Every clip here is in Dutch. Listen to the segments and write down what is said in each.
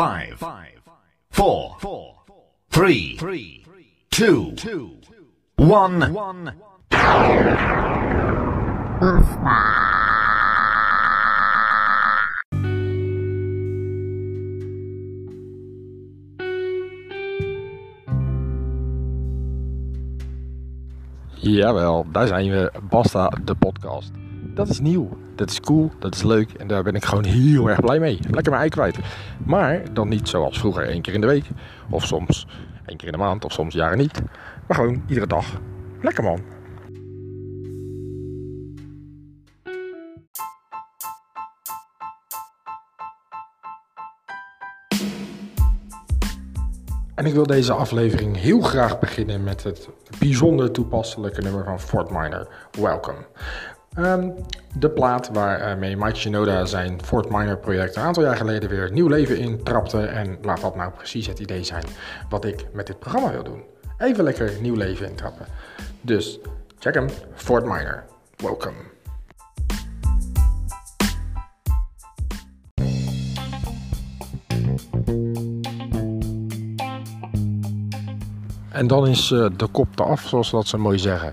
5, 4, 3, 2, 1. Jawel, daar zijn we. Basta, de podcast. Dat is nieuw, dat is cool, dat is leuk en daar ben ik gewoon heel erg blij mee. Lekker mijn ei kwijt. Maar dan niet zoals vroeger één keer in de week. Of soms één keer in de maand of soms jaren niet. Maar gewoon iedere dag. Lekker man. En ik wil deze aflevering heel graag beginnen met het bijzonder toepasselijke nummer van Fort Minor, Welcome. Ehm, de plaat waarmee Mike Shinoda zijn Fort Minor project een aantal jaar geleden weer nieuw leven intrapte. En laat dat nou precies het idee zijn wat ik met dit programma wil doen. Even lekker nieuw leven intrappen. Dus check hem, Fort Minor, Welcome. En dan is uh, de kop eraf, zoals dat ze mooi zeggen.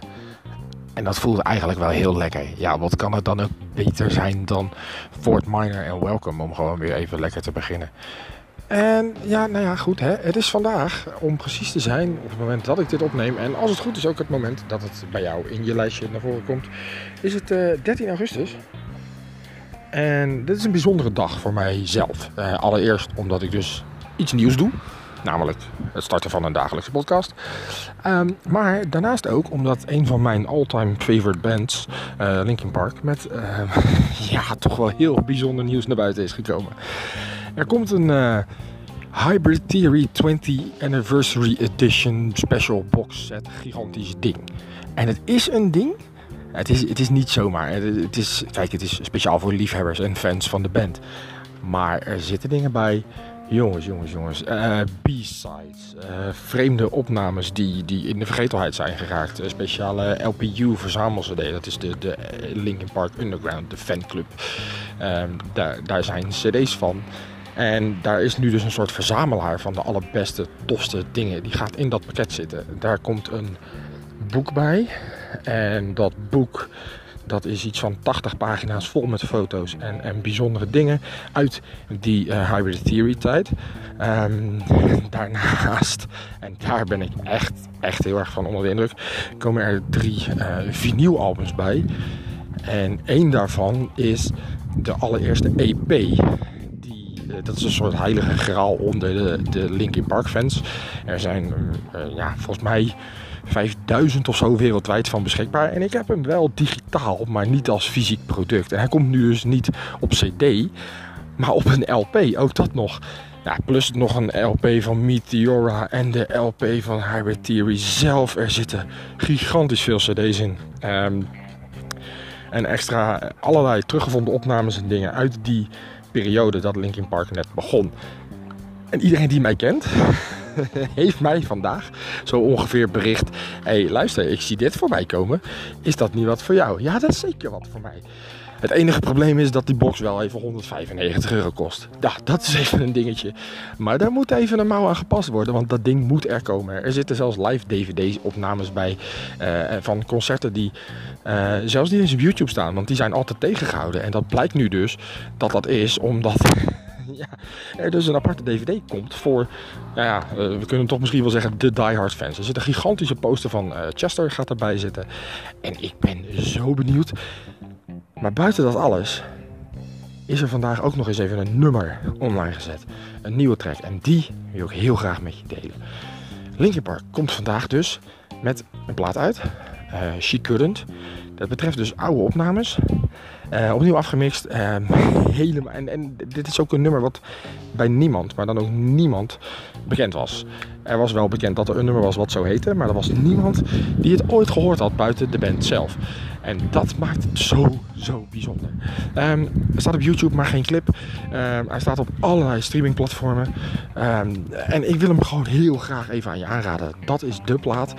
En dat voelt eigenlijk wel heel lekker. Ja, wat kan het dan ook beter zijn dan Fort Minor en Welcome om gewoon weer even lekker te beginnen. En ja, nou ja, goed. Hè. Het is vandaag, om precies te zijn, op het moment dat ik dit opneem. En als het goed is ook het moment dat het bij jou in je lijstje naar voren komt. Is het uh, 13 augustus. En dit is een bijzondere dag voor mijzelf. Uh, allereerst omdat ik dus iets nieuws doe. Namelijk het starten van een dagelijkse podcast. Um, maar daarnaast ook omdat een van mijn all-time favorite bands, uh, Linkin Park, met uh, ja, toch wel heel bijzonder nieuws naar buiten is gekomen. Er komt een uh, Hybrid Theory 20 Anniversary Edition Special Box Set. Gigantisch ding. En het is een ding. Het is, het is niet zomaar. Het is, kijk, het is speciaal voor liefhebbers en fans van de band. Maar er zitten dingen bij Jongens, jongens, jongens. Uh, B-sides. Uh, vreemde opnames die, die in de vergetelheid zijn geraakt. Uh, speciale LPU verzamelcd. Dat is de, de Linkin Park Underground, de fanclub. Ehm, daar, daar zijn cd's van. En daar is nu dus een soort verzamelaar van de allerbeste, tofste dingen. Die gaat in dat pakket zitten. Daar komt een boek bij. En dat boek dat is iets van 80 pagina's vol met foto's en, en bijzondere dingen uit die uh, Hybrid Theory tijd. Um, daarnaast, en daar ben ik echt, echt heel erg van onder de indruk, komen er drie uh, vinylalbums bij. En één daarvan is de allereerste EP. Uh, dat is een soort heilige graal onder de, de Linkin Park fans. Er zijn, ja, volgens mij 5000 of zo wereldwijd van beschikbaar. En ik heb hem wel digitaal, maar niet als fysiek product. En hij komt nu dus niet op CD, maar op een LP. Ook dat nog. Plus nog een LP van Meteora en de LP van Hybrid Theory zelf. Er zitten gigantisch veel CD's in. Um, en extra allerlei teruggevonden opnames en dingen uit die periode dat Linkin Park net begon. En iedereen die mij kent, heeft mij vandaag zo ongeveer bericht: hé, hey, luister, ik zie dit voorbij komen. Is dat niet wat voor jou? Ja, dat is zeker wat voor mij. Het enige probleem is dat die box wel even 195 euro kost. Ja, dat is even een dingetje. Maar daar moet even een mouw aan gepast worden, want dat ding moet er komen. Er zitten zelfs live DVD-opnames bij uh, van concerten die uh, zelfs niet eens op YouTube staan, want die zijn altijd tegengehouden. En dat blijkt nu dus dat dat is omdat ja, er dus een aparte DVD komt voor, nou ja, uh, we kunnen toch misschien wel zeggen, de Die Hard fans. Er zit een gigantische poster van uh, Chester gaat erbij zitten. En ik ben zo benieuwd. Maar buiten dat alles is er vandaag ook nog eens even een nummer online gezet. Een nieuwe track. En die wil ik heel graag met je delen. Linkin Park komt vandaag dus met een plaat uit. Uh, She Couldn't. Dat betreft dus oude opnames. Uh, opnieuw afgemixt. Uh, helemaal, en, en dit is ook een nummer wat bij niemand, maar dan ook niemand, bekend was. Er was wel bekend dat er een nummer was wat zo heette, maar er was niemand die het ooit gehoord had buiten de band zelf. En dat maakt het zo, zo bijzonder. Um, er staat op YouTube, maar geen clip. Um, hij staat op allerlei streamingplatformen. Um, en ik wil hem gewoon heel graag even aan je aanraden. Dat is de plaat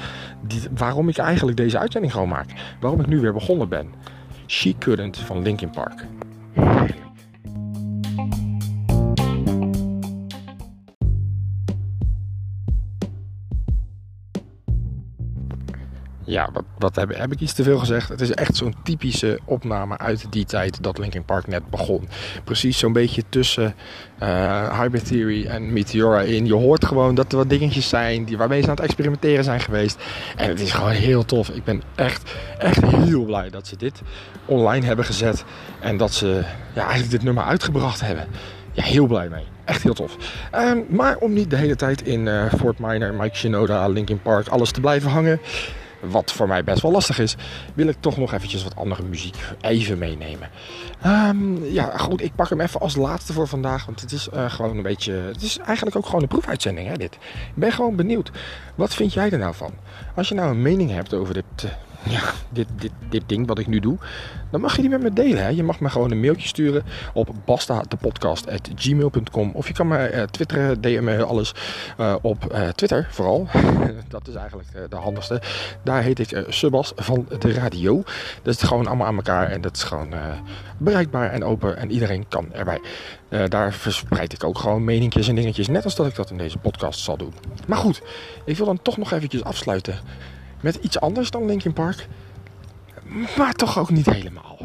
die, waarom ik eigenlijk deze uitzending gewoon maak. Waarom ik nu weer begonnen ben. She Couldn't van Linkin Park. Ja, wat, wat heb, heb, ik iets te veel gezegd? Het is echt zo'n typische opname uit die tijd dat Linkin Park net begon. Precies zo'n beetje tussen uh, Hybrid Theory en Meteora in. Je hoort gewoon dat er wat dingetjes zijn die, waarmee ze aan het experimenteren zijn geweest. En het is gewoon heel tof. Ik ben echt, echt heel blij dat ze dit online hebben gezet. En dat ze ja, eigenlijk dit nummer uitgebracht hebben. Ja, heel blij mee. Echt heel tof. Uh, maar om niet de hele tijd in uh, Fort Minor, Mike Shinoda, Linkin Park, alles te blijven hangen wat voor mij best wel lastig is, wil ik toch nog eventjes wat andere muziek even meenemen. Um, ja, goed, ik pak hem even als laatste voor vandaag, want het is uh, gewoon een beetje, het is eigenlijk ook gewoon een proefuitzending, hè, dit. Ik ben gewoon benieuwd, wat vind jij er nou van? Als je nou een mening hebt over dit, uh, ja, dit, dit, dit ding wat ik nu doe, dan mag je die met me delen. Hè? Je mag me gewoon een mailtje sturen op basta.podcast.gmail.com of je kan me uh, twitteren, DM'en, alles uh, op uh, Twitter vooral. dat is eigenlijk de handigste. Daar heet ik Subas van de radio. Dat is gewoon allemaal aan elkaar en dat is gewoon bereikbaar en open en iedereen kan erbij. daar verspreid ik ook gewoon meninkjes en dingetjes, net als dat ik dat in deze podcast zal doen. Maar goed, ik wil dan toch nog eventjes afsluiten met iets anders dan Linkin Park. Maar toch ook niet helemaal.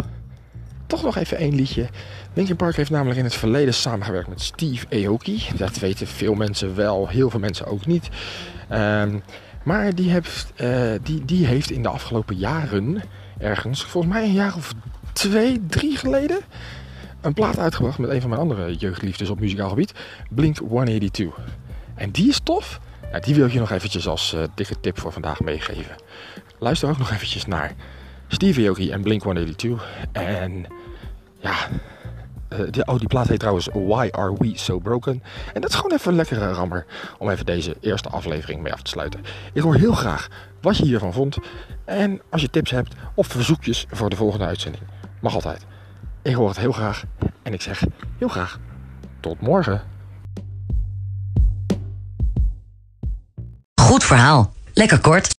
Toch nog even één liedje. Linkin Park heeft namelijk in het verleden samengewerkt met Steve Aoki. Dat weten veel mensen wel, heel veel mensen ook niet. Um, maar die uh, die, die heeft in de afgelopen jaren, ergens, volgens mij een jaar of twee, drie geleden, een plaat uitgebracht met een van mijn andere jeugdliefdes op muzikaal gebied, Blink 182. En die is tof. Die wil ik je nog eventjes als uh, dikke tip voor vandaag meegeven. Luister ook nog eventjes naar Steve Aoki en Blink-182. En ja, uh, die, oh, die plaat heet trouwens Why Are We So Broken. En dat is gewoon even een lekkere rammer om even deze eerste aflevering mee af te sluiten. Ik hoor heel graag wat je hiervan vond. En als je tips hebt of verzoekjes voor de volgende uitzending, mag altijd. Ik hoor het heel graag. En ik zeg heel graag tot morgen. Goed verhaal. Lekker kort.